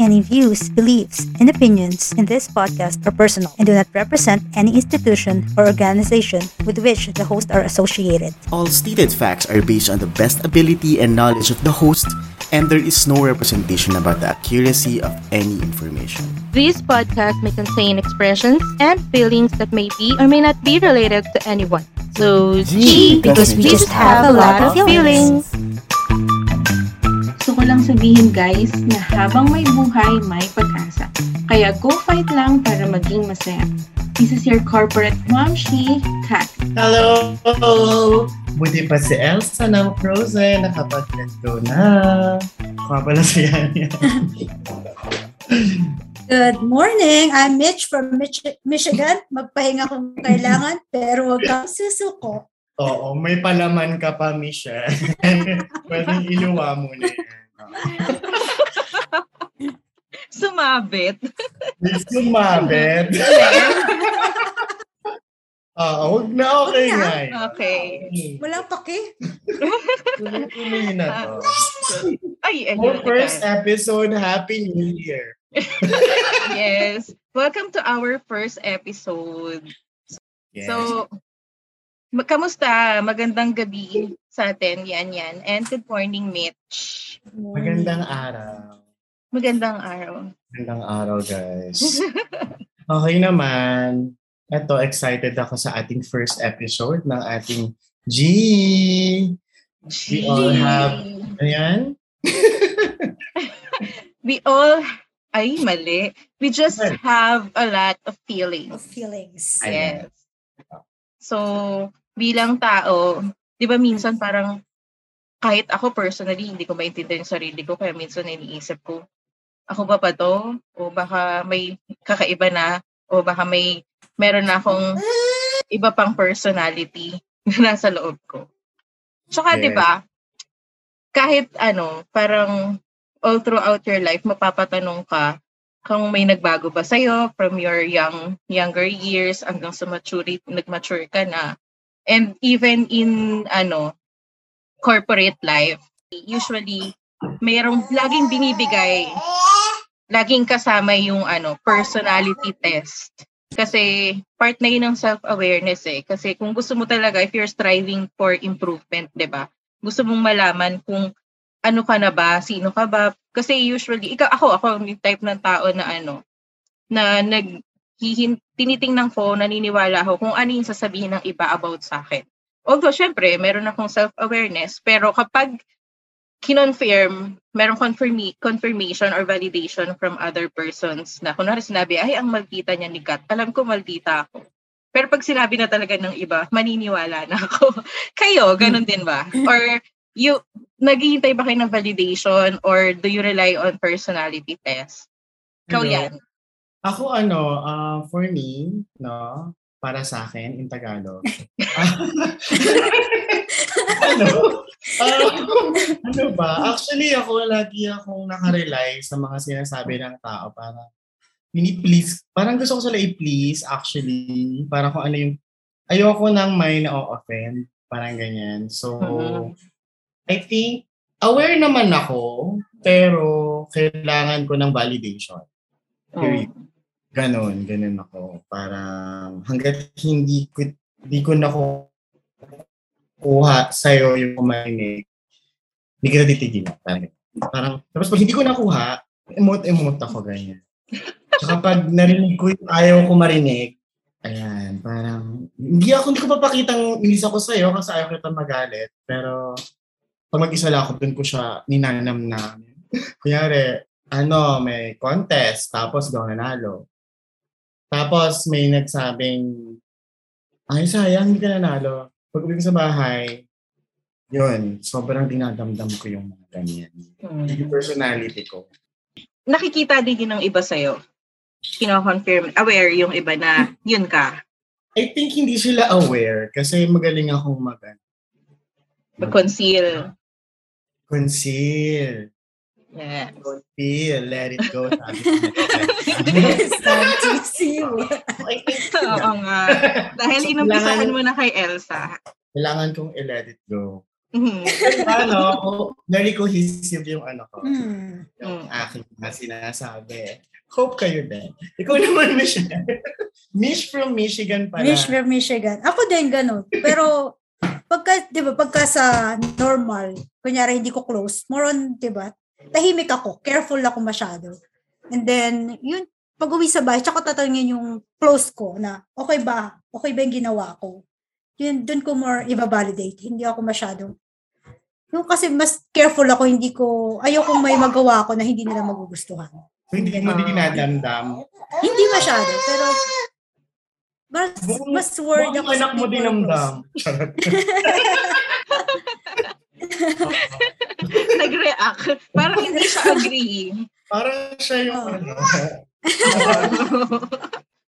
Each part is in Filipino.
Any views, beliefs, and opinions in this podcast are personal and do not represent any institution or organization with which the hosts are associated. All stated facts are based on the best ability and knowledge of the host, and there is no representation about the accuracy of any information. This podcast may contain expressions and feelings that may be or may not be related to anyone. So, G, because we just have a lot of feelings. Gusto ko lang sabihin guys na habang may buhay, may pag-asa. Kaya go fight lang para maging masaya. This is your corporate momshi, Kat. Hello! Buti pa si Elsa ng Frozen. Nakapag-let go na. Kuha pala si Yanya. Good morning. I'm Mitch from Mich- Michigan. Magpahinga kung kailangan, pero huwag kang susuko. Oo, may palaman ka pa, Michelle. Pwedeng iluwa mo na yan. Sumabit. Sumabit. Oo, huwag na okay na. nga. eh. Okay. Walang paki. Tuloy-tuloy na to. Ay, For ayun. first episode, Happy New Year. Yes. Welcome to our first episode. Yes. So, kamusta? Magandang gabi sa atin. Yan, yan. And good morning, Mitch. Magandang araw. Magandang araw. Magandang araw, guys. okay naman. Ito, excited ako sa ating first episode ng ating G. We all have- Ayan. We all, ay, mali. We just have a lot of Of feelings. feelings. Yes. Ayan. So, bilang tao, di ba minsan parang kahit ako personally, hindi ko maintindihan yung sarili ko, kaya minsan iniisip ko, ako ba pa to? O baka may kakaiba na? O baka may, meron na akong iba pang personality na nasa loob ko. Tsaka, Yes. di ba, kahit ano, parang all throughout your life, mapapatanong ka kung may nagbago ba sa'yo from your young younger years hanggang sa maturity, nag-mature ka na. And even in ano corporate life, usually mayroong laging binibigay, laging kasama yung ano personality test. Kasi part na yun ng self-awareness eh. Kasi kung gusto mo talaga, if you're striving for improvement, di ba? Gusto mong malaman kung ano ka na ba, sino ka ba. Kasi usually, ikaw, ako, ako yung type ng tao na ano, na nag, hihin, tinitingnan ko, naniniwala ako kung ano yung sasabihin ng iba about sa akin. Although, syempre, meron akong self-awareness, pero kapag kinonfirm, meron confirmi- confirmation or validation from other persons na kunwari sinabi, ay, ang maldita niya ni Kat. Alam ko maldita ako. Pero pag sinabi na talaga ng iba, maniniwala na ako. Kayo, ganun din ba? Or you, naghihintay ba kayo ng validation or do you rely on personality test? Ikaw Hello. yan. Ako ano, uh, for me, no, para sa akin, in Tagalog. ano? Ah, ano ba? Actually, ako lagi akong nakarely sa mga sinasabi ng tao. Parang, please parang gusto ko sila i-please, actually. Parang kung ano yung, ayoko nang may na-offend. Parang ganyan. So, Mhm. I think, aware naman ako, pero kailangan ko ng validation. Period. Ganon, ganon ako. Parang hanggat hindi ko, hindi ko na kuha sa'yo yung kumarinig, hindi kita titigilan. Parang, parang, tapos pag hindi ko nakuha, emote-emote ako ganyan. Tsaka pag narinig ko yung ayaw ko marinig, ayan, parang, hindi ako, hindi ko papakitang inis ako sa'yo kasi ayaw kita magalit. Pero, pag mag-isa lang ako, dun ko siya ninanam na. Kunyari, ano, may contest, tapos daw nanalo. Tapos may nagsabing, ay sayang, hindi ka nanalo. Pag uwi ko sa bahay, yun, sobrang dinadamdam ko yung mga ganyan. Hmm. Yung personality ko. Nakikita din yun ng iba sa'yo. Kino-confirm, aware yung iba na yun ka. I think hindi sila aware kasi magaling akong mag Mag-conceal. conceal. Yeah. Conceal, let it go. Sabi ko. Time to see what- I think Oo nga. Dahil So, inumpisahan mo na kay Elsa. kailangan kong i-let it go. Mhm. ano, very cohesive yung ano ko. Hmm. Yung Mm. aking mga sinasabi. Hope kayo din. Ikaw naman, Michigan. Mish from Michigan pala. Mish from Michigan. Ako din ganun. Pero pagka, 'di ba, pagka sa normal, kunyari hindi ko close, more on, 'di ba? Tahimik ako, careful ako masyado. And then, yun, pag uwi sa bahay, tsaka tatanungin yung close ko na, okay ba? Okay ba yung ginawa ko? Yun, dun ko more i-validate. Hindi ako masyadong, yung kasi mas careful ako, hindi ko, ayoko may magawa ako na hindi nila magugustuhan. So, hindi mo din dinadamdam. Hindi masyado, pero mas, mas worried ako Mukhang anak mo dinamdam. Nag-react. Parang hindi siya agree. Parang siya yung Oo. ano.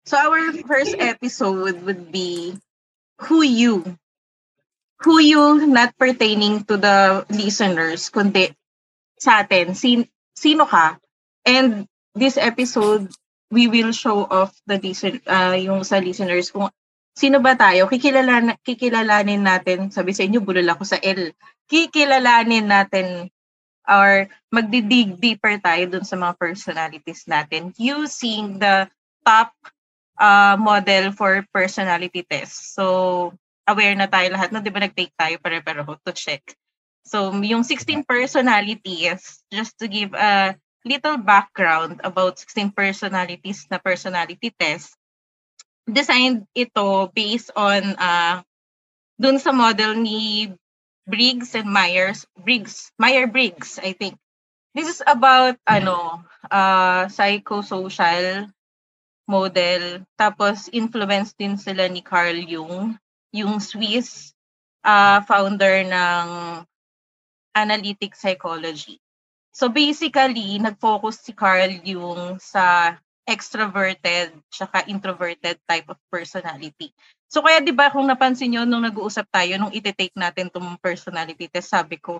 so our first episode would be who you. Who you not pertaining to the listeners, kundi sa atin. Sin, sino ka? And this episode, we will show off the listen, uh, yung sa listeners kung sino ba tayo. Kikilala, kikilalanin natin, sabi sa inyo, bulol ako sa L. Kikilalanin natin or magdidig deeper tayo dun sa mga personalities natin using the top uh, model for personality test. So, aware na tayo lahat, no? Di ba nag-take tayo pare-pareho to check. So, yung 16 personalities, just to give a little background about 16 personalities na personality test, designed ito based on uh, dun sa model ni Briggs and Myers, Briggs, Meyer-Briggs, I think. This is about, ano, uh, psychosocial model. Tapos, influenced din sila ni Carl Jung, yung Swiss uh, founder ng analytic psychology. So basically, nag-focus si Carl Jung sa extroverted tsaka introverted type of personality. So kaya 'di ba kung napansin niyo nung nag-uusap tayo nung ite-take natin tong personality test, sabi ko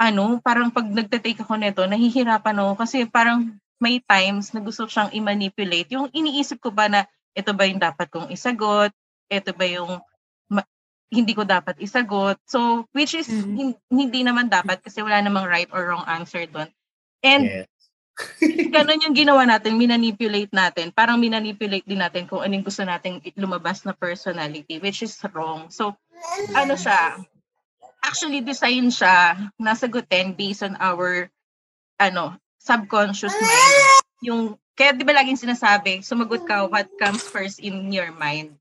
ano, parang pag nagte-take ako nito, nahihirapan ako kasi parang may times na gusto siyang i-manipulate. Yung iniisip ko ba na ito ba yung dapat kong isagot? Ito ba yung ma- hindi ko dapat isagot? So, which is Mhm. hin- hindi naman dapat kasi wala namang right or wrong answer doon. And Yes. Ganun yung ginawa natin, minanipulate natin. Parang minanipulate din natin kung anong gusto nating lumabas na personality, which is wrong. So, ano siya, actually design siya, nasagutin based on our, ano, subconscious mind. Yung, kaya di ba laging sinasabi, sumagot ka what comes first in your mind.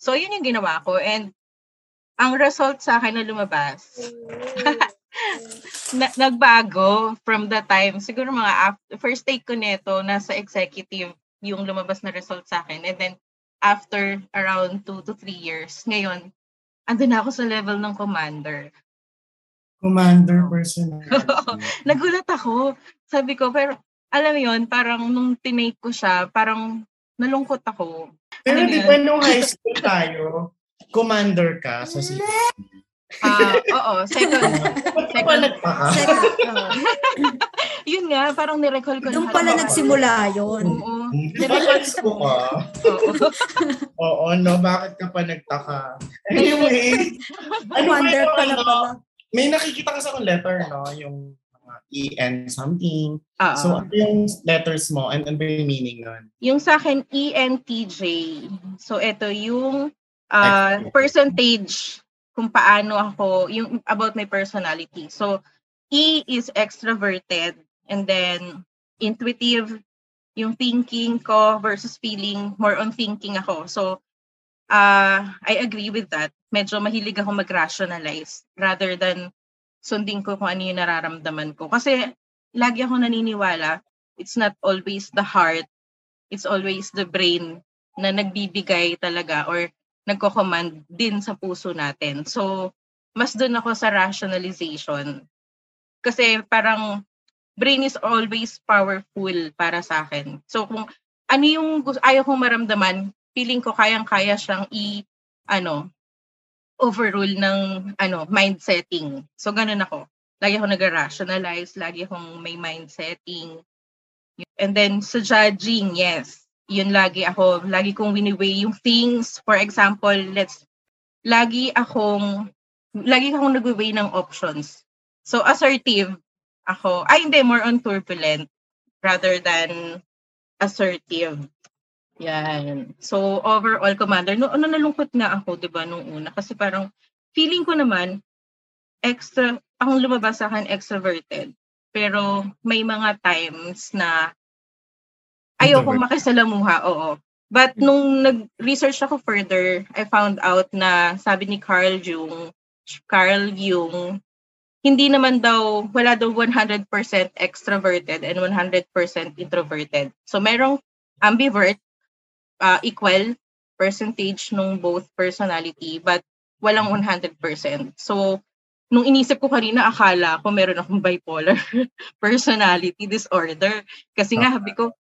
So, yun yung ginawa ko. And, ang result sa akin na lumabas, na, nagbago from the time, siguro mga after, first take ko nito, nasa executive yung lumabas na result sa akin. And then, after around two to three years, ngayon, andun na ako sa level ng commander. Commander personality. Nagulat ako. Sabi ko, pero alam mo yun, parang nung tinake ko siya, parang nalungkot ako. Pero di ba nung high school tayo, commander ka sa CPC? Ah, oo, second. Pa Second. nagpaka? Second, oh. Yun nga, parang nirecall ko Doon pala nagsimula yun. Oo. High school ka? Oo. Oo, no, bakit ka pa nagtaka? Anyway, ano ba Commander yung, pala ano, pala. may nakikita kasi akong letter, no? Yung mga EN something. Oo. So, ano yung letters mo and ano ba yung meaning nun? Yung sa akin, E ENTJ. So, ito yung uh, percentage kung paano ako, yung about my personality. So, E is extroverted and then intuitive, yung thinking ko versus feeling, more on thinking ako. So, uh, I agree with that. Medyo mahilig ako mag-rationalize rather than sundin ko kung ano yung nararamdaman ko. Kasi lagi ako naniniwala, it's not always the heart it's always the brain na nagbibigay talaga or nagko-command din sa puso natin. So, mas doon ako sa rationalization. Kasi parang brain is always powerful para sa akin. So, kung ano yung ayaw kong maramdaman, feeling ko kayang-kaya siyang i, ano, overrule ng, ano, mind setting. So, ganun ako. Lagi ako nag-rationalize, lagi akong may mind setting. And then sa judging, yes. Yun lagi ako, lagi kong winiweigh yung things. For example, let's, lagi akong lagi akong nag-weigh ng options. So, assertive ako. Ay, hindi, more on turbulent rather than assertive. Yan. So, overall, Commander, no, ano nalungkot nga ako, di ba, nung una. Kasi parang, feeling ko naman, extra, akong lumabas sa akin extroverted. Pero, may mga times na ayokong makisalamuha, oo. But nung nag-research ako further, I found out na sabi ni Carl Jung, Carl Jung, hindi naman daw, wala daw 100% extroverted and 100% introverted. So merong ambivert, uh, equal percentage nung both personality, but walang 100%. So, nung inisip ko kanina, akala ko meron akong bipolar personality disorder. Kasi nga, habi ko,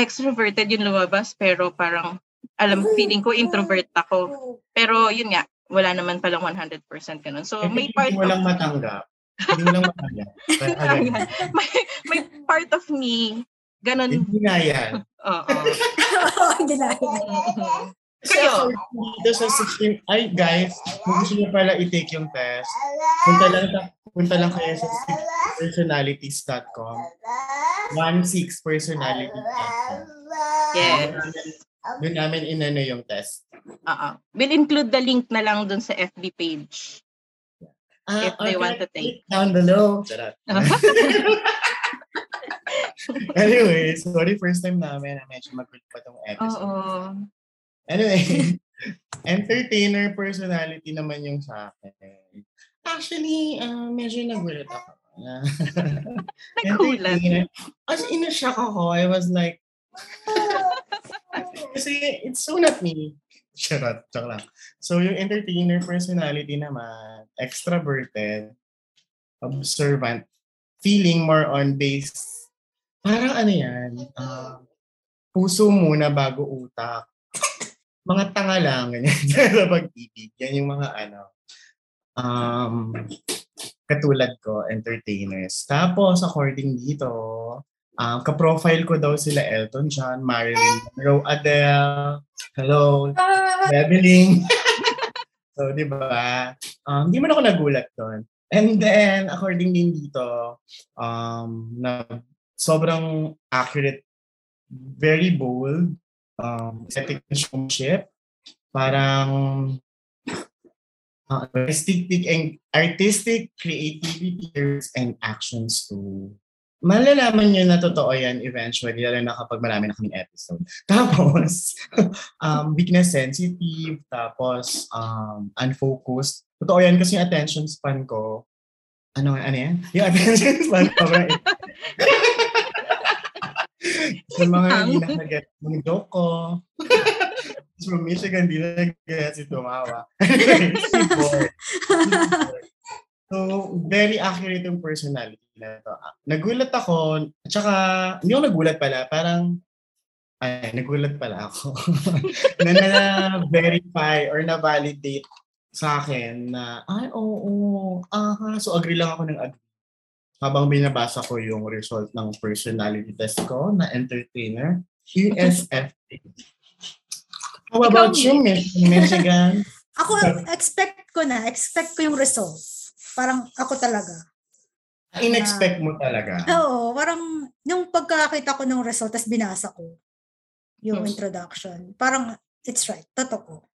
extroverted yung lumabas, pero parang, alam, feeling ko introvert ako. Pero yun nga, wala naman palang 100% ganun. So, Eh, may part of, lang matanggap. Hindi mo lang matanggap. Pero, again, may, may part of me, ganun, Hindi nga yan. oo. Hindi na. Kasi Kayo? dito sa 16, ay guys, kung gusto niyo pala i-take yung test, punta lang, punta lang kayo sa personalities.com. 16personalities.com. Yes. Doon namin inano yung test. Oo. We'll include the link na lang dun sa FB page. If they okay, want to take. Down below. Anyway, sorry first time namin na medyo mag pa tong episode. Oo. Anyway, entertainer personality naman yung sa akin. Actually, uh, medyo nagulat ako. na Nagulat. As in, na-shock ako. I was like, kasi it's so not me. Charot, joke lang. So, yung entertainer personality naman, extroverted, observant, feeling more on base, parang ano yan, uh, puso muna bago utak. Mga tanga lang, ganyan, sa pag-ibig. Yan yung mga ano, um, katulad ko, entertainers. Tapos, according dito, um, ka-profile ko daw sila Elton John, Marilyn Monroe, Adele, hello, Bebeling. so, di ba? Um, di man ako nagulat doon. And then, according din dito, um, na sobrang accurate, very bold, um, aesthetic showmanship, parang uh, artistic and artistic creativity and actions too. Malalaman nyo na totoo yan eventually, lalo na kapag marami na kaming episode. Tapos, um, weakness sensitive, tapos um, unfocused. Totoo yan kasi yung attention span ko, ano, ano yan? Yung attention span ko, sa mga hindi nakaget ng joke ko. From Michigan, hindi nag-get si Tumawa. si boy. So, very accurate yung personality na to. Nagulat ako, at saka, hindi ako nagulat pala, parang, ay, nagulat pala ako. na na-verify or na-validate sa akin na, ay, oo, oo, aha. So, agree lang ako ng agree. Habang binabasa ko yung result ng personality test ko na entertainer, ESFP. How about Ikaw, you, Miss Michigan? Ako, expect ko na. Expect ko yung results. Parang ako talaga. In-expect mo talaga. Oo, parang nung pagkakita ko ng result, tas binasa ko yung Hmm. introduction. Parang, it's right. Totoo.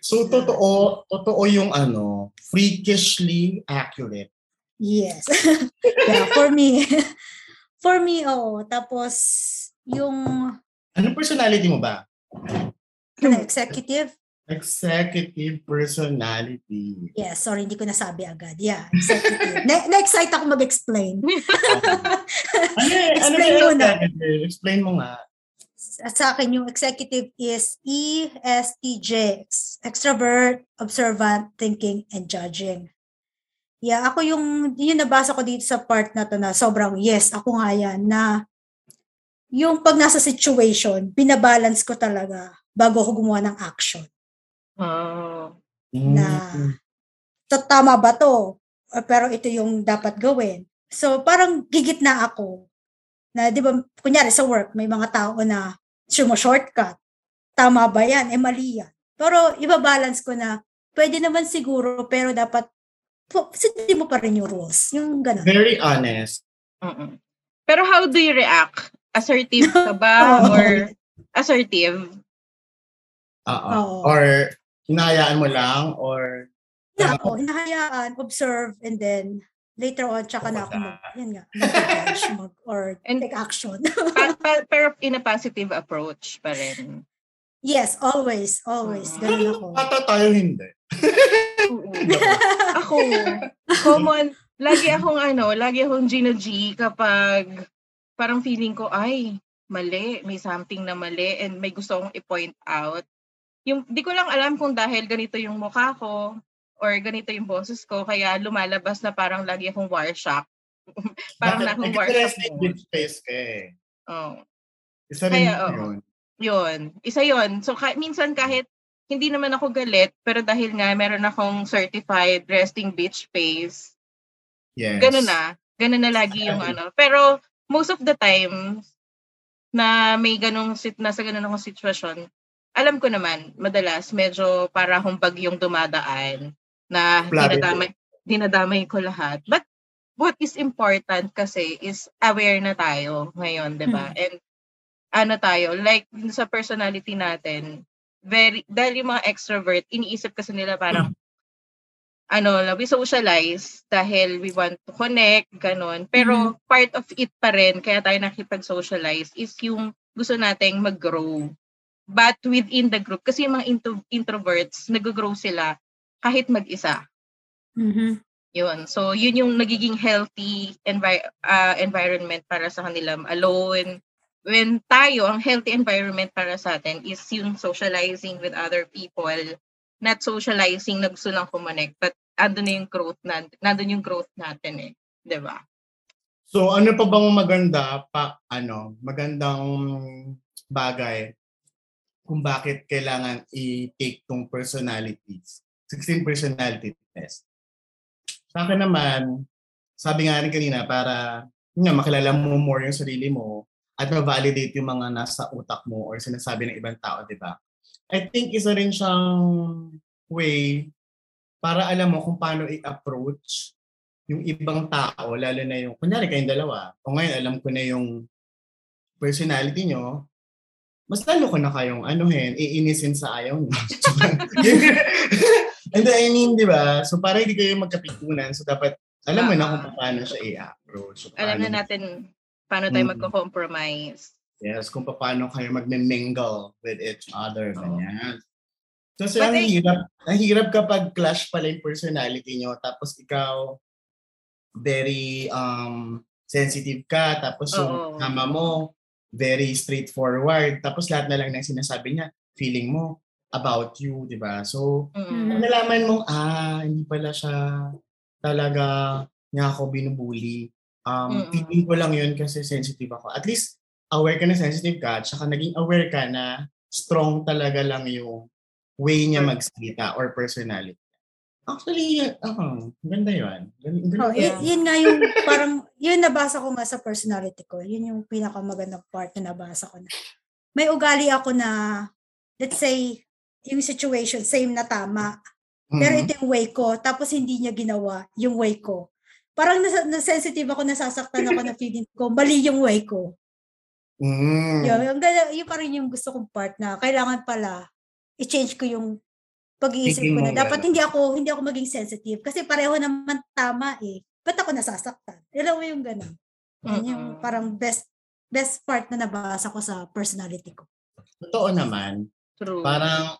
So, totoo, totoo yung ano, freakishly accurate. Yes. yeah, for me. for me, oo. Tapos, yung Anong personality mo ba? Ano, executive, Executive personality. Yes, sorry, hindi ko nasabi agad. Yeah, executive. Na- na-excite ako mag-explain. Ano, eh, ano Explain ba mo na. Explain mo nga. At sa akin, yung executive is E ESTJ. ex- Extrovert, observant, thinking, and judging. Yeah, ako yung, yung nabasa ko dito sa part na to na sobrang yes, ako nga yan, na yung pag nasa situation, binabalance ko talaga bago ako gumawa ng action. Oh. Na- Mm. to, tama ba to? Pero ito yung dapat gawin. So, parang gigit na ako. Na, di ba, kunyari sa work, may mga tao na sumo-shortcut. Tama ba yan? Eh, mali yan. Pero, ibabalance ko na, pwede naman siguro, pero dapat po- sundin mo pa rin yung rules. Yung gano'n. Very honest. Mm-mm. Pero how do you react? Assertive ka ba or assertive? Oo. Or hinahayaan mo lang or Yeah, oh, hinahayaan, observe, and then later on, tsaka na ako mag, yan nga, mag-judge, mag, or And- take action. Pero in a positive approach pa rin. yes, always, always. Mm. Ganun ako. ata tayo hindi. Ako, common, lagi akong ano, lagi akong Gino G kapag parang feeling ko, ay, mali, may something na mali and may gusto akong i-point out. Yung, di ko lang alam kung dahil ganito yung mukha ko or ganito yung boses ko, kaya lumalabas na parang lagi akong war shock. parang na akong war shock space ka eh. Oh. Isa rin Kaya, oo. yun. Yun. Isa yun. So, ka- minsan kahit hindi naman ako galit, pero dahil nga meron akong certified resting bitch face, Yes. ganun na. Ganun na lagi yung ano. Pero most of the time na may ganung sit na sa ganun akong sitwasyon, alam ko naman, madalas medyo para akong bagyong dumadaan na dinadamay, dinadamay ko lahat. But what is important kasi is aware na tayo ngayon, di ba? And ano tayo, like sa personality natin, very, dahil yung mga extrovert, iniisip kasi nila parang, ano, we socialize dahil we want to connect, ganun. Pero part of it pa rin, kaya tayo nakipag-socialize, is yung gusto nating mag-grow. But within the group, kasi yung mga intro- introverts, nag-grow sila kahit mag-isa. Mhm. Yun. So, yun yung nagiging healthy envi- ah, environment para sa kanila alone. When tayo, ang healthy environment para sa atin is yung socializing with other people, not socializing na gusto lang kumonect, but andun na yung growth natin, nandun yung growth natin eh. 'Di ba? So ano pa bang maganda pa ano, magandang bagay kung bakit kailangan i-take tong personalities, 16 personality test. Sa akin naman, sabi nga rin kanina, para yun nga, makilala mo more yung sarili mo at ma-validate yung mga nasa utak mo or sinasabi ng ibang tao, di ba? I think isa rin siyang way para alam mo kung paano i-approach yung ibang tao, lalo na yung, kunyari kayong dalawa, o ngayon alam ko na yung personality nyo, mas lalo ko na kayong anuhin, iinisin sa ayaw nyo. And then, I mean, di ba? So, para hindi kayo magkapikunan, so dapat alam mo na kung paano siya i-approach. So, Alam paano- na natin paano tayo Mm. magko-compromise. Yes, kung paano kayo mag-mingle with each other. Oo. Ganyan. So, so But ang I- hirap, ang hirap kapag clash pala yung personality nyo, tapos ikaw, very um sensitive ka, tapos yung Oo. mama mo, very straightforward, tapos lahat na lang ng sinasabi niya, feeling mo about you, di ba? So, Mm. pag nalaman mo, ah, hindi pala siya talaga niya ako binubuli. Um, Mm-mm. feeling ko lang yun kasi sensitive ako. At least, aware ka na sensitive ka, at saka naging aware ka na strong talaga lang yung way niya magsalita or personality. Actually, yun- oh, ganda yun. Gan- ganda Oh, yun. yun nga yung parang, yun nabasa ko nga sa personality ko. Yun yung pinakamagandang part na nabasa ko na. May ugali ako na, let's say, yung situation, same na tama. Pero Mhm. ito yung way ko, tapos hindi niya ginawa yung way ko. Parang nasa, sensitive ako, nasasaktan ako na feeling ko, mali yung way ko. Mm. Yun, yung, gana- yun pa rin yung gusto kong part na kailangan pala i-change ko yung pag-iisip ko na dapat hindi ako hindi ako maging sensitive kasi pareho naman tama eh. Ba't ako nasasaktan? Alam mo yung gano'n. Yun yung parang best best part na nabasa ko sa personality ko. Totoo naman. True. Parang,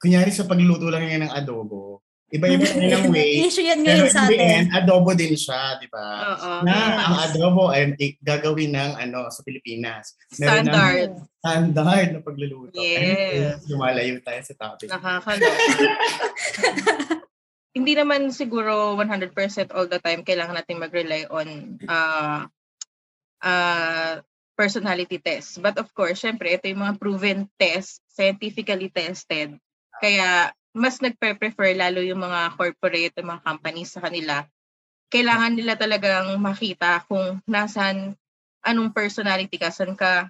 kunyari sa pagluto lang yan ng adobo, iba-iba yan ng way. Issue yan ngayon sa in the end, atin. adobo din siya, di ba? Na ang adobo ay gagawin ng ano sa Pilipinas. Meron ng Standard. standard na pagluluto. Yes. Anyway, lumalayo tayo sa topic. Nakakaloka. Hindi naman siguro 100% all the time kailangan natin mag-rely on uh, uh, personality test. But of course, syempre, ito yung mga proven test, scientifically tested. Kaya mas nagpe-prefer lalo yung mga corporate, yung mga companies sa kanila. Kailangan nila talagang makita kung nasan, anong personality ka, saan ka,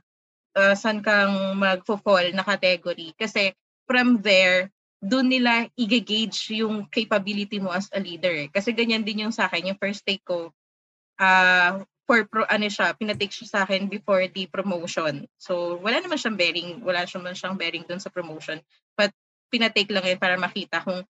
uh, saan kang mag-fall na category. Kasi from there, doon nila i-gauge yung capability mo as a leader. Eh. Kasi ganyan din yung sa akin, yung first take ko, uh, for pro, ano siya, pinatake siya sa akin before the promotion. So, wala naman siyang bearing, wala naman siyang bearing doon sa promotion. But, pinatake lang yun para makita kung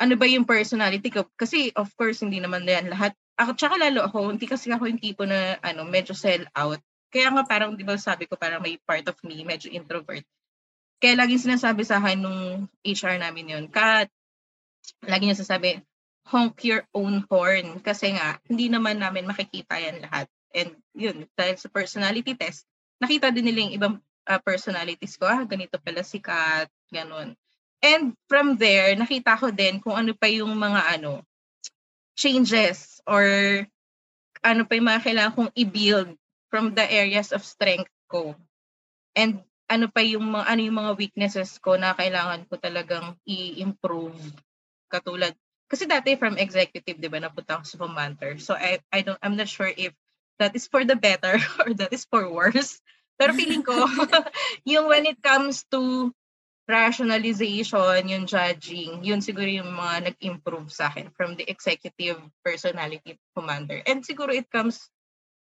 ano ba yung personality ko. Kasi, of course, hindi naman yan lahat. Ako, tsaka lalo ako, hindi kasi ako yung tipo na, ano, medyo sell out. Kaya nga parang, di ba sabi ko, parang may part of me, medyo introvert. Kaya laging sinasabi sa akin nung HR namin yun, Kat, lagi niya sasabi, honk your own horn kasi nga hindi naman namin makikita yan lahat. And yun, dahil sa personality test, nakita din nila yung ibang uh, personalities ko, ah, ganito pala si Kat, ganun. And from there, nakita ko din kung ano pa yung mga ano, changes or ano pa yung mga kailangan kong i-build from the areas of strength ko. And ano pa yung mga ano yung mga weaknesses ko na kailangan ko talagang i-improve katulad kasi dati from executive, 'di ba, napunta ako sa commander. So I I don't I'm not sure if that is for the better or that is for worse. Pero feeling ko yung when it comes to rationalization, yung judging, yun siguro yung mga nag-improve sa akin from the executive personality commander. And siguro it comes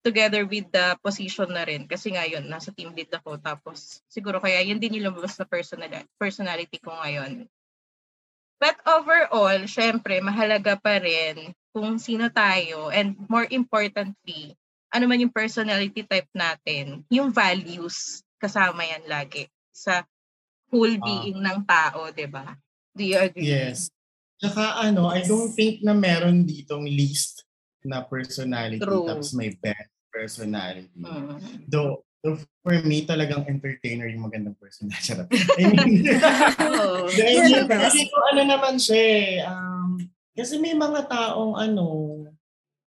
together with the position na rin. Kasi ngayon, nasa team lead ako. Tapos siguro kaya yun din yung lumabas na personal, personality ko ngayon. But overall, syempre, mahalaga pa rin kung sino tayo and more importantly, ano man yung personality type natin, yung values kasama yan lagi sa whole ah. being uh, ng tao, di ba? Do you agree? Yes. Tsaka ano, I don't think na meron ditong least na personality True. tapos may best personality. Mm. Though So for me, talagang entertainer yung magandang person. Charot. I mean, oh, I kasi ko ano naman siya eh, um, kasi may mga taong ano,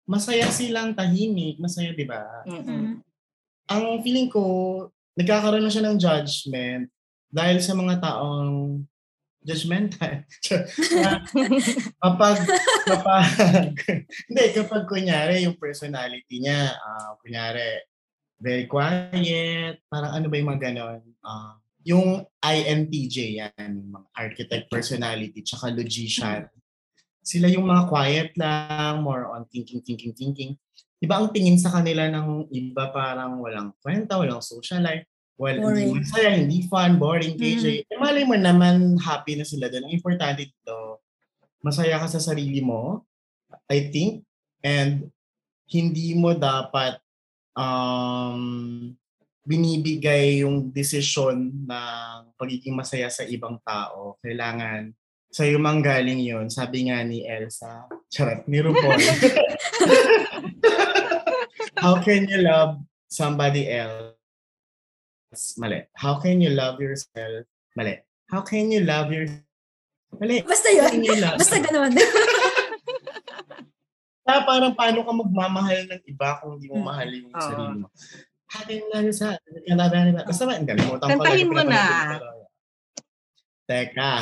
masaya silang tahimik, masaya, di ba? Mm-hmm. Ang feeling ko, nagkakaroon na siya ng judgment dahil sa mga taong judgmental. kapag, kapag, hindi, kapag kunyari yung personality niya, uh, kunyari, very quiet, parang ano ba yung mga ganon. Uh, yung INTJ yan, mga architect personality, tsaka logician. Sila yung mga quiet lang, more on thinking, thinking, thinking. Diba ang tingin sa kanila ng iba parang walang kwenta, walang social life. Well, boring. hindi masaya, hindi fun, boring, KJ. Mm. Eh, malay mo naman happy na sila doon. Ang importante dito, masaya ka sa sarili mo, I think, and hindi mo dapat um, binibigay yung desisyon ng pagiging masaya sa ibang tao. Kailangan sa iyo manggaling yun. Sabi nga ni Elsa, charot, ni RuPaul. How can you love somebody else? Mali. How can you love yourself? Mali. How can you love your... Mali. Basta yun. Basta ganun. Kaya parang paano ka magmamahal ng iba kung hindi mo mm. mahal yung uh, sarili mo. Hatin lang sa kalaban ba? Basta ba, ang kalimutan ko. Kantahin mo na. Teka.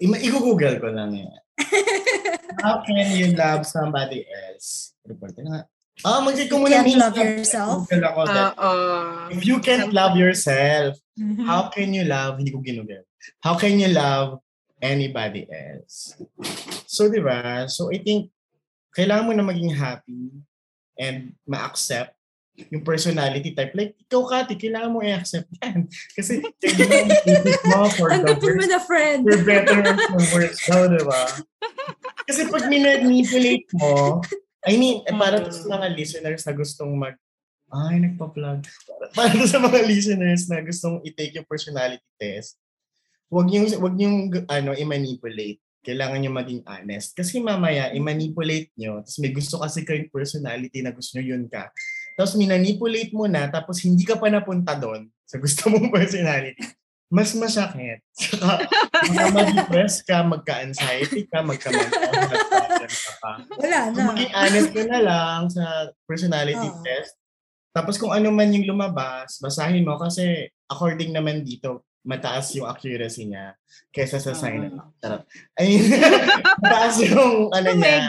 I- i-google ko lang yan. How can you love somebody else? Report na nga. Ah, mag ko muna. You can't love yourself? Ako, uh, uh, If you can't love yourself, mm-hmm. how can you love, hindi ko ginugel. How can you love anybody else? So, di ba? So, I think kailangan mo na maging happy and ma-accept yung personality type. Like, ikaw, Kati, kailangan mo i-accept yan. Kasi, kailangan mo for the worst. mo na friend. For better or for worse daw, di ba? Kasi pag minanipulate mo, I mean, eh, para to sa mga listeners na gustong mag, ay, nagpa-plug. Para, para sa mga listeners na gustong i-take yung personality test, wag yung wag yung ano i-manipulate kailangan nyo maging honest. Kasi mamaya, i-manipulate nyo, tapos may gusto kasi kayong personality na gusto nyo yun ka. Tapos minanipulate mo na, tapos hindi ka pa napunta doon sa gusto mong personality. Mas masakit. Saka, mag-depress ka, magka-anxiety ka, magka-mental ka. Wala na. maging honest ka na lang sa personality oh. test. Tapos kung ano man yung lumabas, basahin mo kasi according naman dito, mataas yung accuracy niya kaysa sa sign up. Charot. Ay, mataas yung ano niya.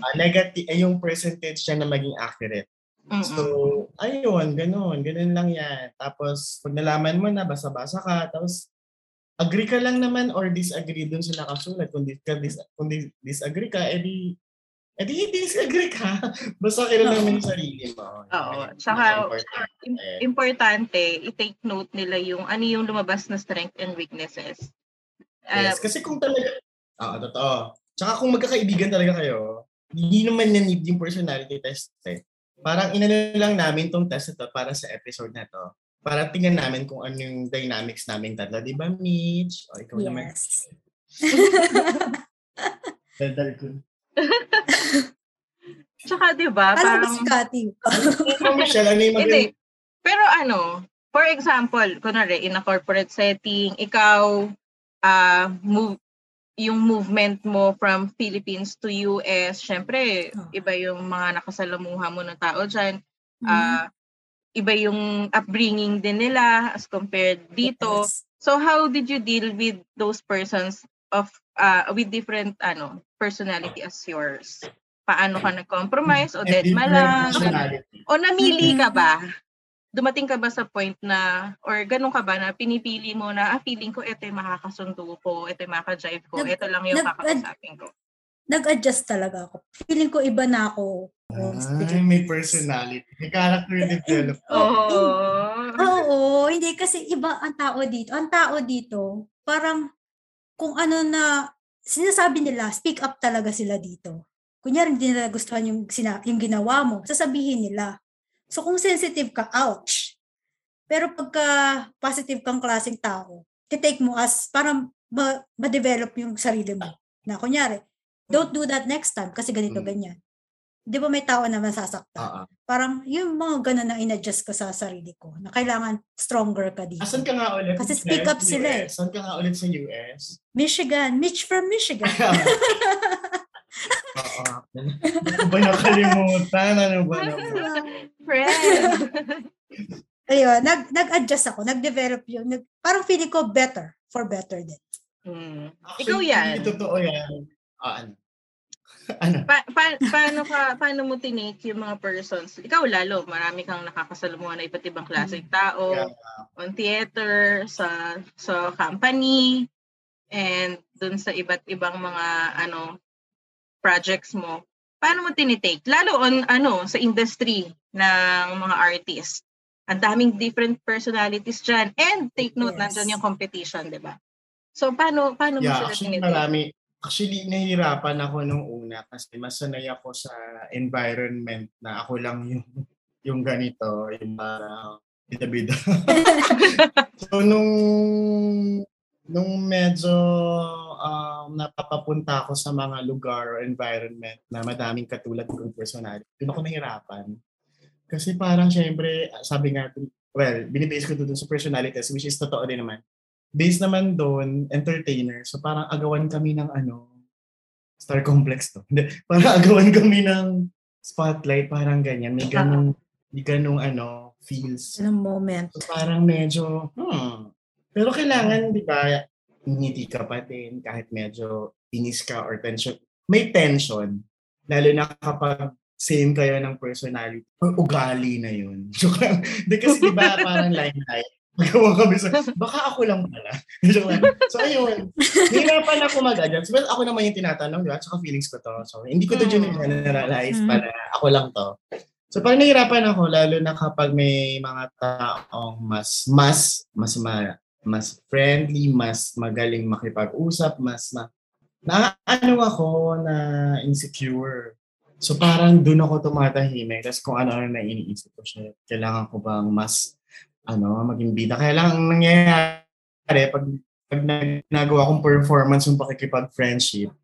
Uh, negative, ay yung percentage niya na maging accurate. Mm-mm. So, ayun, ganun. Ganun lang yan. Tapos, pag nalaman mo na, basa-basa ka. Tapos, agree ka lang naman or disagree dun sa nakasulat. Kung, dis, ka, dis, kung dis, disagree ka, edi edi disagree ka. Basta kilala mo yung sarili mo. Oo. Yun, Tsaka, importante. im- importante, i-take note nila yung ano yung lumabas na strength and weaknesses. Ah, Yes, kasi kung talaga, oo, totoo. Tsaka kung magkakaibigan talaga kayo, hindi naman na need yung personality test eh. Parang inano lang namin tong test na to para sa episode na to. Para tingnan namin kung ano yung dynamics namin tatlo. Di ba, Mitch? O, ikaw naman. Yes. Daldal ko. Tsaka, di ba, Alam parang... si Cathy. Ikaw, Michelle, ano yung Hindi. magaling? Pero ano, for example, kunwari, in a corporate setting, ikaw, ah move, yung movement mo from Philippines to US, syempre, Oh. iba yung mga nakasalamuha mo ng tao dyan. Mm-hmm. Ah, iba yung upbringing din nila as compared dito. Yes. So how did you deal with those persons of uh, with different ano personality as yours? Paano ka nag-compromise o And dead different lang? personality. O namili ka ba? Dumating ka ba sa point na, or ganun ka ba na pinipili mo na, ah, feeling ko ito yung makakasundo ko, ito yung makaka-drive ko, ito lang yung nag- kakausapin ko. Nag-adjust talaga ako. Feeling ko iba na ako. Ay, may personality. May character development. Oo. Oo, hindi kasi iba ang tao dito. Ang tao dito, parang kung ano na sinasabi nila, speak up talaga sila dito. Kunyari hindi nila gustuhan yung, sina, yung ginawa mo, sasabihin nila. So kung sensitive ka, ouch. Pero pagka positive kang klaseng tao, titake mo as parang ma- ma-develop yung sarili mo. Na kunyari, don't do that next time kasi ganito, Mm. ganyan. Di ba may tao na masasaktan? Oo. parang yung mga ganun na in-adjust ko sa sarili ko na kailangan stronger ka dito. Asan ka nga ulit? Kasi speak up sila eh. US? Saan ka nga ulit sa US? Michigan, Mitch from Michigan. Ano ba nakalimutan? Ano ba naman? Friend. Ayun, nag, nag-adjust ako, nag-develop yun. Nag, parang feeling ko better, for better din. Hmm. Actually, Ikaw yan. Hindi totoo yan. Ah, ano? ano? Pa- pa- paano ka paano mo tinake yung mga persons? Ikaw lalo, marami kang nakakasalamuha na iba't ibang klaseng tao Yeah. on theater, sa sa company, and dun sa iba't ibang mga ano projects mo. Paano mo tinitake? Lalo on ano sa industry ng mga artists. Ang daming different personalities dyan. And take note, Yes. nandun yung competition, di ba? So, paano, paano mo Yeah, sila actually tinitake? marami. Actually, nahihirapan ako nung una kasi masanay ako sa environment na ako lang yung yung ganito, yung parang bida-bida. so, nung nung medyo um, napapapunta ako sa mga lugar or environment na madaming katulad kong personality, doon ako nahirapan. Kasi parang syempre, sabi nga, well, binibase ko doon sa personality test, which is totoo din naman. Based naman doon, entertainer. So parang agawan kami ng ano, star complex to. Parang agawan kami ng spotlight, parang ganyan. May ganong, may ganong ano, feels. Anong moment? So parang medyo, hmm. Pero kailangan, di ba, ngiti ka pa din kahit medyo inis ka or tension. May tension. Lalo na kapag same kayo ng personality or ugali na yun. Joke lang. Di kasi di ba parang limelight. Magawa kami sa, baka ako lang pala. So ayun, hirapan ako mag-adjust. Well, ako naman yung tinatanong, di ba? Tsaka feelings ko to. So hindi ko to Mm. generalize Mm. pala. Ako lang to. So parang nahirapan ako lalo na kapag may mga taong mas mas mas ma, mas friendly, mas magaling makipag-usap, mas ma, na ano ako na insecure. So parang doon ako tumatahimik. Tapos kung ano-ano na iniisip ko siya, kailangan ko bang mas ano, maging bida. Kaya lang ang nangyayari pag pag nag- nagawa kong performance yung pakikipag-friendship,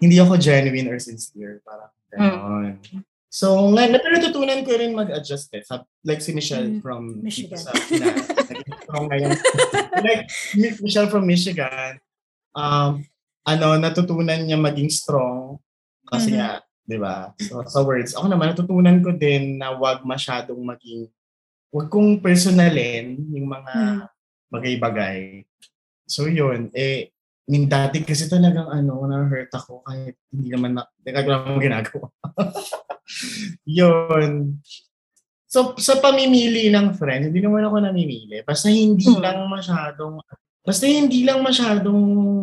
hindi ako genuine or sincere. Parang gano'n. So, nga, na, pero natutunan ko rin mag-adjust eh. Sa, like si Michelle Mm, from Michigan. Sa, na, strong ngayon. like Mi- Michelle from Michigan, um, ano, natutunan niya maging strong kasi Mhm. nga, di ba? So, sa words, ako naman, natutunan ko din na wag masyadong maging, wag kong personalin yung mga Mhm. bagay-bagay. So, yun, eh, mean, dati kasi talagang ano, na-hurt ako kahit hindi naman na, nagagawa mo ginagawa. yun. So, sa pamimili ng friend, hindi naman ako namimili. Basta hindi Hmm. lang masyadong Basta hindi lang masyadong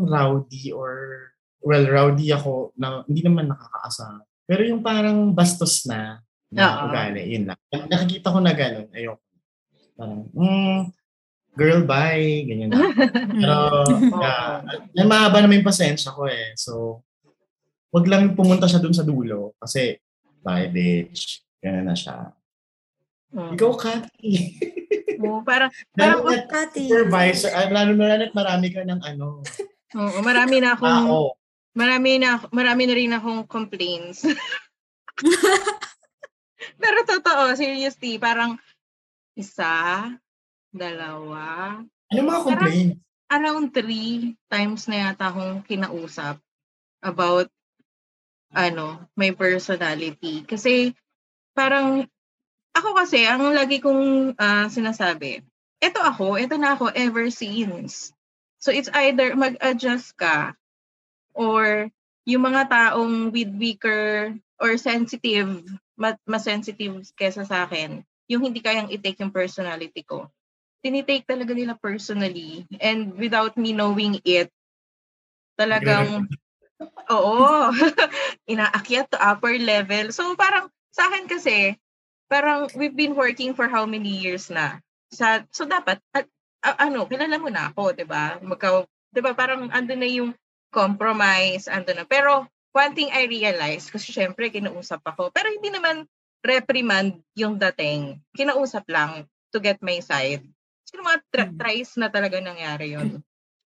rowdy or, well, rowdy ako na hindi naman nakakaasa. Pero yung parang bastos na, na Oo. ugali, yun lang. Nakikita ko na gano'n, ayoko. Parang, mm, girl, bye, ganyan na. Pero, yeah, na mahaba naman yung pasensya ko eh. So, wag lang pumunta siya dun sa dulo kasi, bye, bitch. Ganun na siya. Mm. Ikaw, Kathy. Oo, parang, Lalo parang, na Kati. supervisor, ah, lalo na lang at marami ka ng ano, oo, marami na akong, tao. marami na, marami na rin akong complaints. Pero totoo, seriously, parang isa, dalawa, Ano mga complaints? around three times na yata akong kinausap about ano, my personality. Kasi parang ako kasi, ang lagi kong ah, sinasabi, eto ako, eto na ako ever since. So it's either mag-adjust ka or yung mga taong with weaker or sensitive, ma- mas sensitive kesa sa akin, yung hindi kayang i-take yung personality ko tinitake talaga nila personally and without me knowing it, talagang, oo, inaakyat to upper level. So parang sa akin kasi, parang we've been working for how many years na. Sa, so dapat, at, a- ano, kilala mo na ako, di ba? Magka, di ba, parang ando na yung compromise, ando na. Pero one thing I realized, kasi syempre kinausap ako, pero hindi naman reprimand yung dating. Kinausap lang to get my side. Sino mga tra- tries na talaga nangyari yon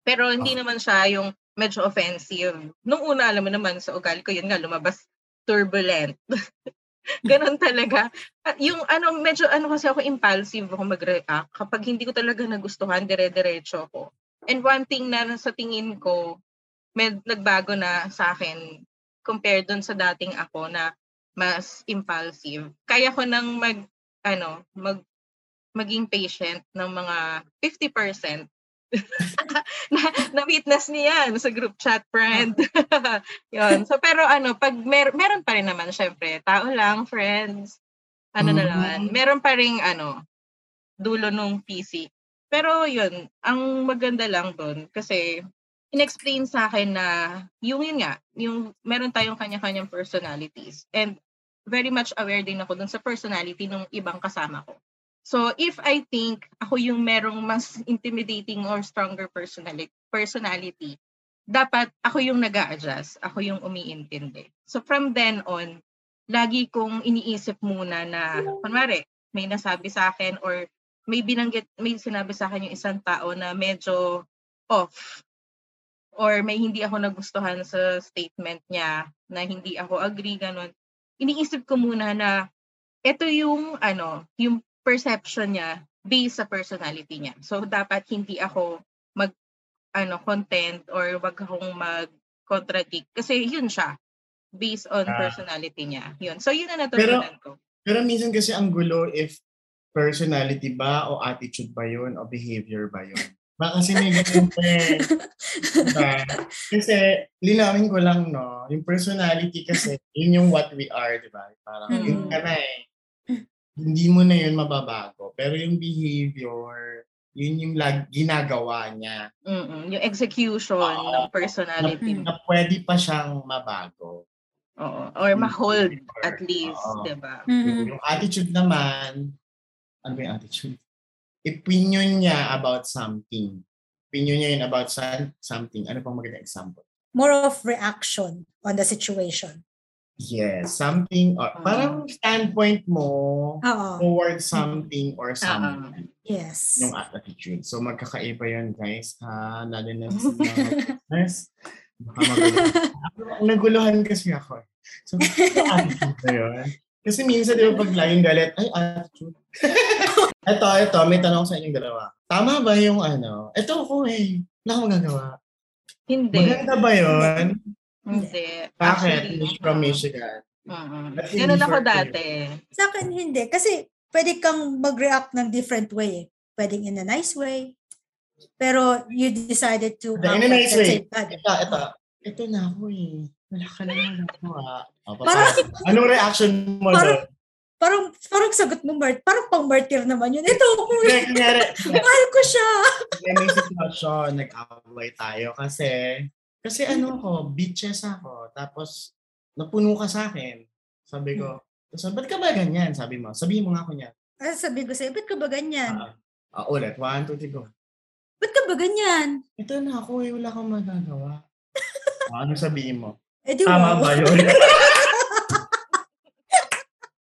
Pero hindi naman siya yung medyo offensive. Nung una, alam mo naman, sa ugali ko, yun nga, lumabas turbulent. Ganon talaga. At yung ano, medyo ano kasi ako impulsive ako mag-react. Kapag hindi ko talaga nagustuhan, dire-diretso ako. And one thing na sa tingin ko, med, nagbago na sa akin compared dun sa dating ako na mas impulsive. Kaya ko nang mag, ano, mag, maging patient ng mga 50% na, na-witness niyan sa group chat friend. Yun. So, pero ano, pag mer- meron pa rin naman, syempre, tao lang, friends, ano na Mhm. naman, meron pa rin, ano, dulo nung PC. Pero yun, ang maganda lang doon, kasi inexplain sa akin na yung yun nga, yung meron tayong kanya-kanyang personalities. And very much aware din ako dun sa personality ng ibang kasama ko. So if I think ako yung merong mas intimidating or stronger personality, personality dapat ako yung nag adjust ako yung umiintindi. So from then on, lagi kong iniisip muna na, kunwari, may nasabi sa akin or may binanggit, may sinabi sa akin yung isang tao na medyo off or may hindi ako nagustuhan sa statement niya na hindi ako agree, ganun. Iniisip ko muna na ito yung ano, yung perception niya based sa personality niya. So dapat hindi ako mag ano content or wag akong mag contradict kasi yun siya based on Ah. personality niya. Yun. So yun na natutunan ko. Pero minsan kasi ang gulo if personality ba o attitude ba yun o behavior ba yun. Baka kasi may ganun pa eh. Diba? Kasi linawin ko lang no, yung personality kasi yun yung what we are, di ba? Parang Mm. yun ka na eh. Hindi mo na yun mababago. Pero yung behavior, yun yung lag, ginagawa niya Mm-mm. Yung execution Oo. ng personality. na pwede pa siyang mabago. Oo. Or ma-hold at least. 'di ba? Mhm. Yung attitude naman, ano yung attitude? Opinion niya about something. Opinion niya yun about something. Ano pang magandang example? More of reaction on the situation. Yes, something, or Oo. parang standpoint mo Oo. towards something or someone. Yes. Yung attitude. So magkakaiba yun guys. Ha? Lalo na sa listeners. Baka magulo. Ang naguluhan kasi ako. eh. So, attitude na yun. Kasi minsan, di ba, pag laging galit, ay, attitude. ito, ito, may tanong sa inyong dalawa. Tama ba yung ano? Ito ako eh. Wala akong magagawa. Hindi. Maganda ba yun? Hindi. Bakit? Actually, from Michigan. mm Ba't hindi Ganun ako dati. Sa akin, hindi. Kasi pwede kang mag-react ng different way. eh. Pwedeng in a nice way. Pero you decided to In a nice way. Ito, ito. Ito na ako eh. Wala ka na magagawa. Oh, Parang- Anong reaction mo Parang- doon? parang, parang sagot mo, Mart, parang pang martyr naman yun. Ito, ako, kunyari, mahal ko siya. may sitwasyon, nag-away tayo kasi, kasi ano ko, bitches ako. Tapos, napuno ka sa akin. Sabi ko, so, ba't ka ba ganyan? Sabi mo, sabihin mo nga ko niya. Ah, sabi ko sa'yo, ba't ka ba ganyan? Ah, ah, ulit, one, two, three, go. Ba't ka ba ganyan? Ito na ako eh, wala akong magagawa. Ano sabihin mo? Eh di Tama wow. ba yun?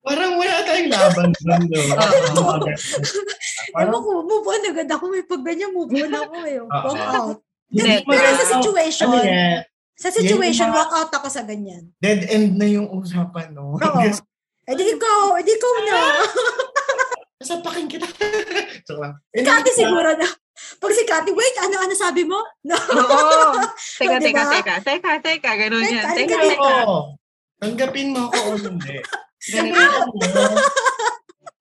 Parang wala tayong laban doon. Ewan ko, move on agad ako. May pag ganyan, move on ako eh. Walk out. Hindi, Pero sa situation, Ano yan? sa situation, mga- walk out ako sa ganyan. Dead end na yung usapan, no? Oo. Eh di ikaw, eh di ikaw na. Sapakin kita. Lang. Si Kati siguro na. Pag si Kati, wait, ano, ano sabi mo? No. Oo. Teka, Diba? teka, teka. Teka, teka. Ganun Teka, yan. teka, Teka. Tanggapin mo ako o hindi. Ganun ano,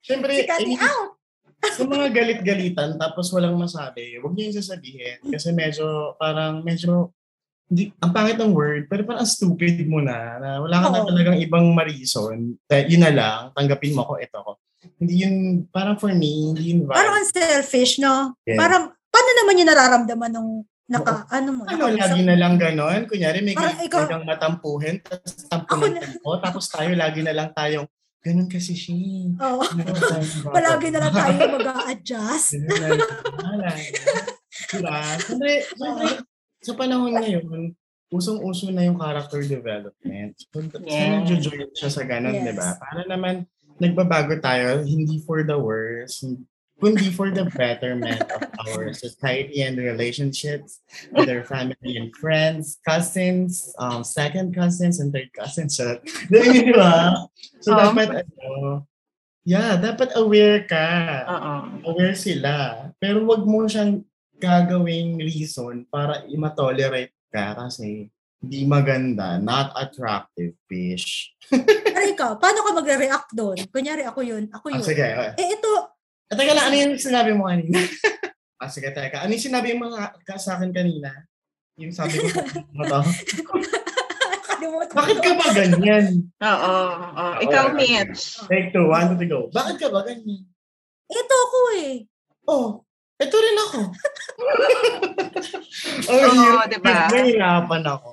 Siyempre, Si Kati, eh, out. Sa mga galit-galitan tapos walang masabi, huwag niyo yung sasabihin. Kasi medyo, parang medyo, hindi, ang pangit ng word, pero parang ang stupid mo na, na wala ka na Oo. talagang ibang marison. Eh, yun na lang, tanggapin mo ko, ito ko. Hindi yun, parang for me, hindi yun vibe. Parang unselfish, no? Yeah. Parang, paano naman yung nararamdaman nung naka, ano mo? ano, lagi na lang ganon. Kunyari, may Parang ikaw- matampuhin, tapos Ako tampuhin na- ko, tapos tayo lagi na lang tayong, ganon kasi siya. Oo. Palagi Palagi na lang tayo mag-a-adjust. Ganun na diba? Siyempre, siyempre, sa panahon ngayon, usong-uso na yung character development. So, Yeah. Sana nagjo-join siya sa ganun, Yes. di ba? Para naman nagbabago tayo, hindi for the worse, kundi for the betterment of our society and relationships with our family and friends, cousins, um, second cousins, and third cousins. So, di ba? So, Um, dapat, ano, yeah, dapat aware ka Oo. aware sila. Pero wag mo siyang gagawing reason para i-tolerate ka kasi hindi maganda, not attractive fish. Pero ikaw, paano ka magre-react doon? Kunyari, ako yun. Ako Ah, yun. sige. ah. Eh, ito, Ah, teka lang, ano yung sinabi mo kanina? ah, sige, teka. Ano yung sinabi mo ka sa akin kanina? Yung sabi ko, ano to? Bakit ko. ka ba ganyan? Oo. oo. Ikaw, okay. Mitch. Take two, one, two, go. Bakit ka ba ganyan? Ito ako eh. Oh, ito rin ako. oh, Oo, hirap. diba? Nahihirapan ako.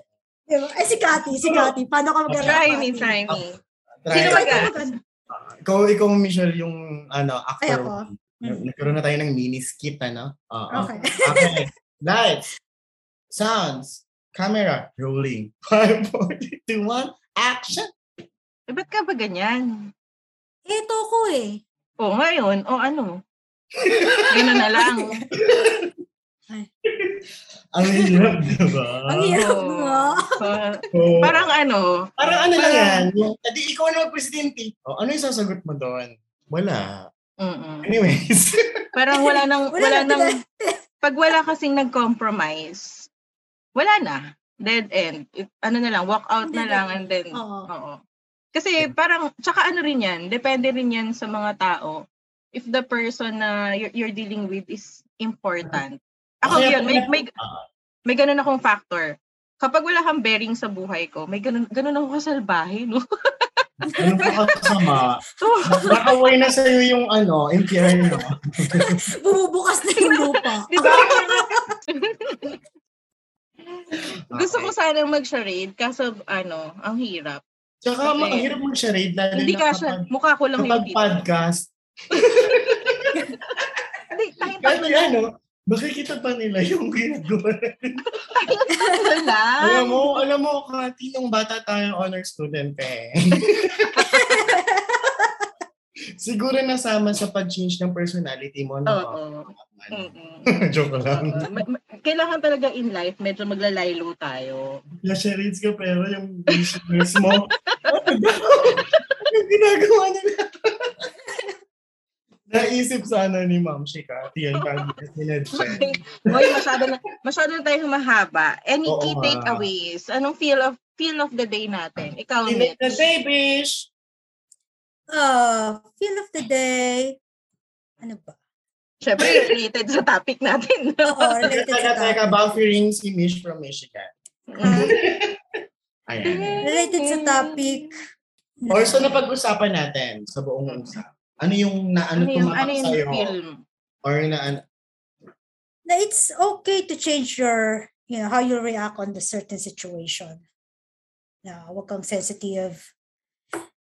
Diba? Eh, si Kati, si Kati. Paano ka mag-react? Try me, try me. Try. Sino Ikaw, mag- ikaw mag- Ikaw, ikaw, Michelle, yung ano, Ay, actor. ako. Nag- Nagkaroon na tayo ng mini skit, ano? Oo. Okay. Okay. Lights, sounds, camera, rolling. 5, 4, 3, 2, 1, action! Eh, ba't ka ba ganyan? Ito ako eh. O, ngayon, o ano? Ganun na lang. Ang hirap, diba? Ang hirap nga. So, Oo. parang ano, Parang ano lang parang- yan. Yung, edi ikaw na mag-presidente. O, ano yung sasagot mo doon? Wala. mm Anyways. parang wala nang, Wala wala, na, nang, pag wala kasing nag-compromise, wala na. Dead end. It- ano na lang, walk out na lang and then, Oo. oo. Kasi parang, tsaka ano rin yan, depende rin yan sa mga tao. If the person na you're, you're dealing with is important. Ako yun, may, may, Ah. may ganun akong factor. Kapag wala kang bearing sa buhay ko, may ganun, ganun ako kasalbahe, no? Ano pa kasama? Nakaway na sa'yo yung ano, impyerno. Bumubukas na yung lupa. Di ba? Gusto ko sanang mag-charade, kaso ano, ang hirap. Tsaka Okay. ang hirap mag-charade lalo Hindi na ka kapag, siya, mukha ko lang kapag yung podcast. Hindi, Kahit tatlo ano, makikita pa nila yung ginagawa. alam mo, alam mo, Kati, nung bata tayo honor student eh. Siguro nasama sa pag-change ng personality mo. No? Oo. Joke lang. Kailangan talaga in life, medyo maglalaylo tayo. Na-charades ka pero yung listeners mo, ano ginagawa nila? Naisip sana ni Ma'am Shika, Tiyan Kagi, Okay. Hoy, masyado na, masyado na tayo mahaba. Any Oo key nga. takeaways? Anong feel of feel of the day natin? Ikaw, Mitch. the day, bish! Uh, feel of the day. Ano ba? Siyempre, related sa topic natin. no? Oo, related Teka, sa teka, topic. buffering si Mish from Michigan. Mm. Ayan. Related sa topic. Or so napag-usapan natin sa buong usap. Ano yung na ano, Ano yung, ano yung sa'yo? film? Or na ano, na it's okay to change your, you know, how you react on the certain situation. Na wag kang sensitive.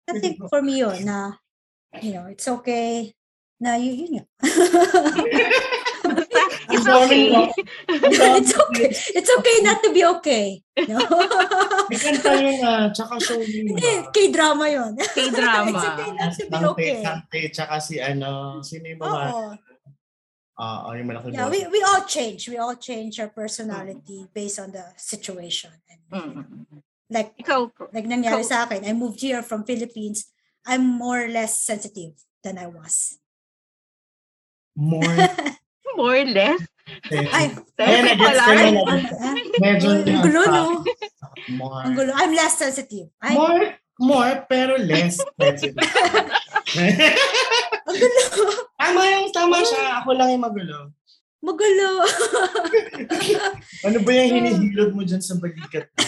I think for me yun, na, you know, it's okay na yun, yun yun. It's okay. it's okay. It's okay not to be okay. No? May kanta yun ah, tsaka show yun. Hindi, K-drama yun. K-drama. it's okay not to be Tante, okay. tante, tsaka si ano, sino yung mga, Oo. ah, ah, yung malaki Yeah, we, we all change. We all change our personality based on the situation. And Mm. like Ikaw, like nangyari Ikaw- sa akin, I moved here from Philippines. I'm more or less sensitive than I was. More more or less. Ay, Ayan, pala. ko na, ah, Medyo ang gulo, no? More. Ang gulo. I'm less sensitive. Ay, More, more, pero less sensitive. ang gulo. tama yung, tama siya. Ako lang yung magulo. Magulo. Ano ba yung hinihilod mo dyan sa balikat mo?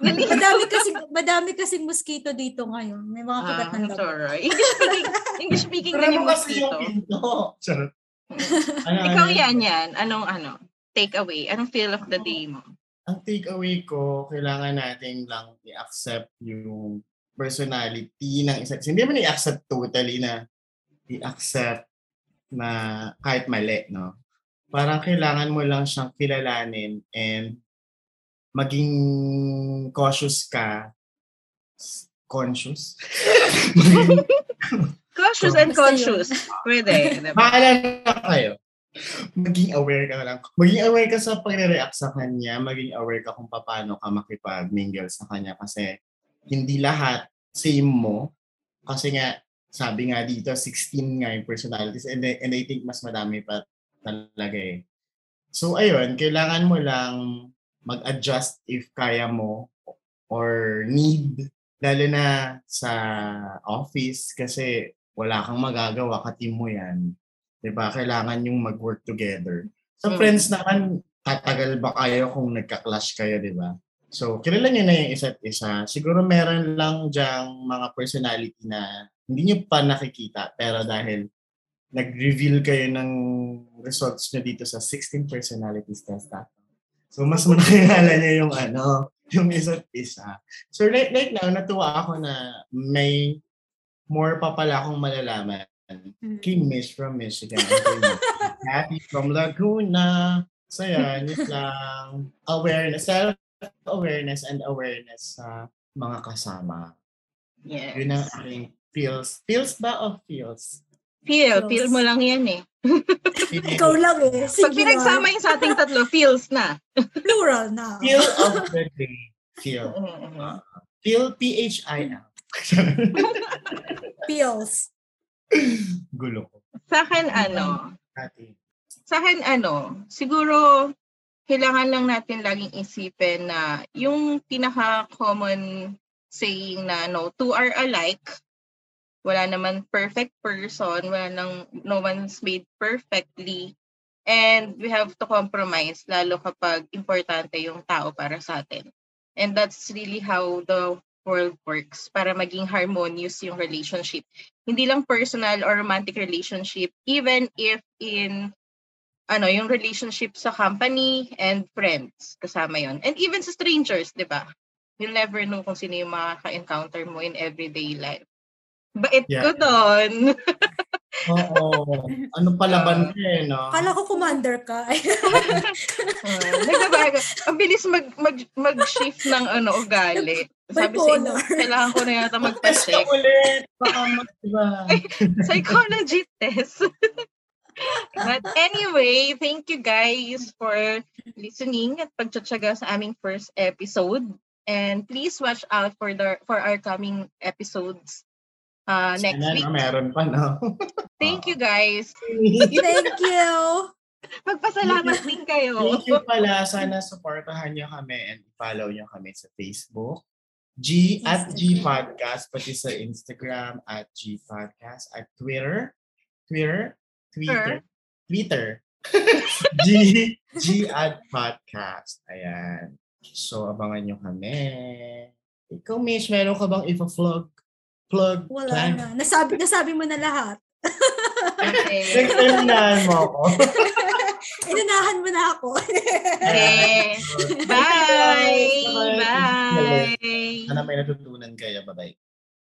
madami kasi madami kasing mosquito dito ngayon. May mga kagat Ah, ng lagot. alright. English speaking, English speaking Tara din yung mo kasi yung mosquito. pinto. Charot. Ano, Ikaw ano? yan yan. Anong ano? Take away. Anong feel of the day mo? Ang takeaway ko, kailangan natin lang i-accept yung personality ng isa. Hindi mo i-accept totally na i-accept na kahit mali, no? Parang kailangan mo lang siyang kilalanin and maging cautious ka. Conscious? Cautious and conscious. Pwede. diba? Maalala kayo. Maging aware ka na lang. Maging aware ka sa pagre-react sa kanya. Maging aware ka kung paano ka makipag-mingle sa kanya. Kasi hindi lahat same mo. Kasi nga, sabi nga dito, 16 nga yung personalities. And, I- and I think mas madami pa talaga eh. So ayun, kailangan mo lang mag-adjust if kaya mo or need lalo na sa office kasi wala kang magagawa, ka-team mo yan. 'Di ba Kailangan yung mag-work together. Sa Mm. friends naman, tatagal ba kayo kung nagka-clash kayo, 'di ba? So, kilala niyo na yung isa't isa. Siguro meron lang diyang mga personality na hindi niyo pa nakikita, pero dahil nag-reveal kayo ng results niyo dito sa 16 personalities test. So, mas nakilala niyo yung ano, yung isa't isa. So, right, right now, natuwa ako na may more pa pala akong malalaman. Kay Miss from Michigan. Happy from Laguna. So, yan, yun lang. Awareness, self-awareness and awareness sa mga kasama. Yes. Yun ang aking feels. Feels ba o feels? Feel. Feels. Feel mo lang yan eh. Ikaw lang eh. Pag Singular. pinagsama yung sa ating tatlo, feels na. Plural na. Feel of the day. Feel. Mm-hmm. Feel, P-H-I-L. Feels. Gulo ko. Sa akin, ano, Ate. sa akin, ano, siguro, kailangan lang natin laging isipin na yung pinaka-common saying na no two are alike, wala naman perfect person, wala nang, no one's made perfectly, and we have to compromise, lalo kapag importante yung tao para sa atin. And that's really how the world works para maging harmonious yung relationship. Hindi lang personal or romantic relationship, even if in ano, yung relationship sa company and friends, kasama yon And even sa strangers, di ba? You'll never know kung sino yung makaka-encounter mo in everyday life. Bait Yeah. ko doon. Oo. Ano palaban ka eh, no? Kala ko commander ka. uh, nagbabago. Ang bilis mag, mag, mag-shift ng ano, ugali. Sabi sa inyo, kailangan ko na yata Test ka magpa-check. ulit. Baka mag- diba? Psychology test. But anyway, thank you guys for listening at pagtsatsaga sa aming first episode. And please watch out for the for our coming episodes uh, next Sana, week. no, meron pa, no? Thank you guys. Thank you. Magpasalamat din kayo. Thank you pala. Sana supportahan niyo kami and follow niyo kami sa Facebook. G at G Podcast, pati sa Instagram at G Podcast, at Twitter, Twitter, Twitter, Twitter, G, G at Podcast. Ayan. So, abangan nyo kami. Ikaw, Mish, meron ka bang ipa-vlog? Plug, Wala plan. na. Nasabi, nasabi mo na lahat. Okay. Next time unahan mo ako. Inunahan mo na ako. Okay. Bye! Bye. Bye! Sana may natutunan kayo. Bye-bye.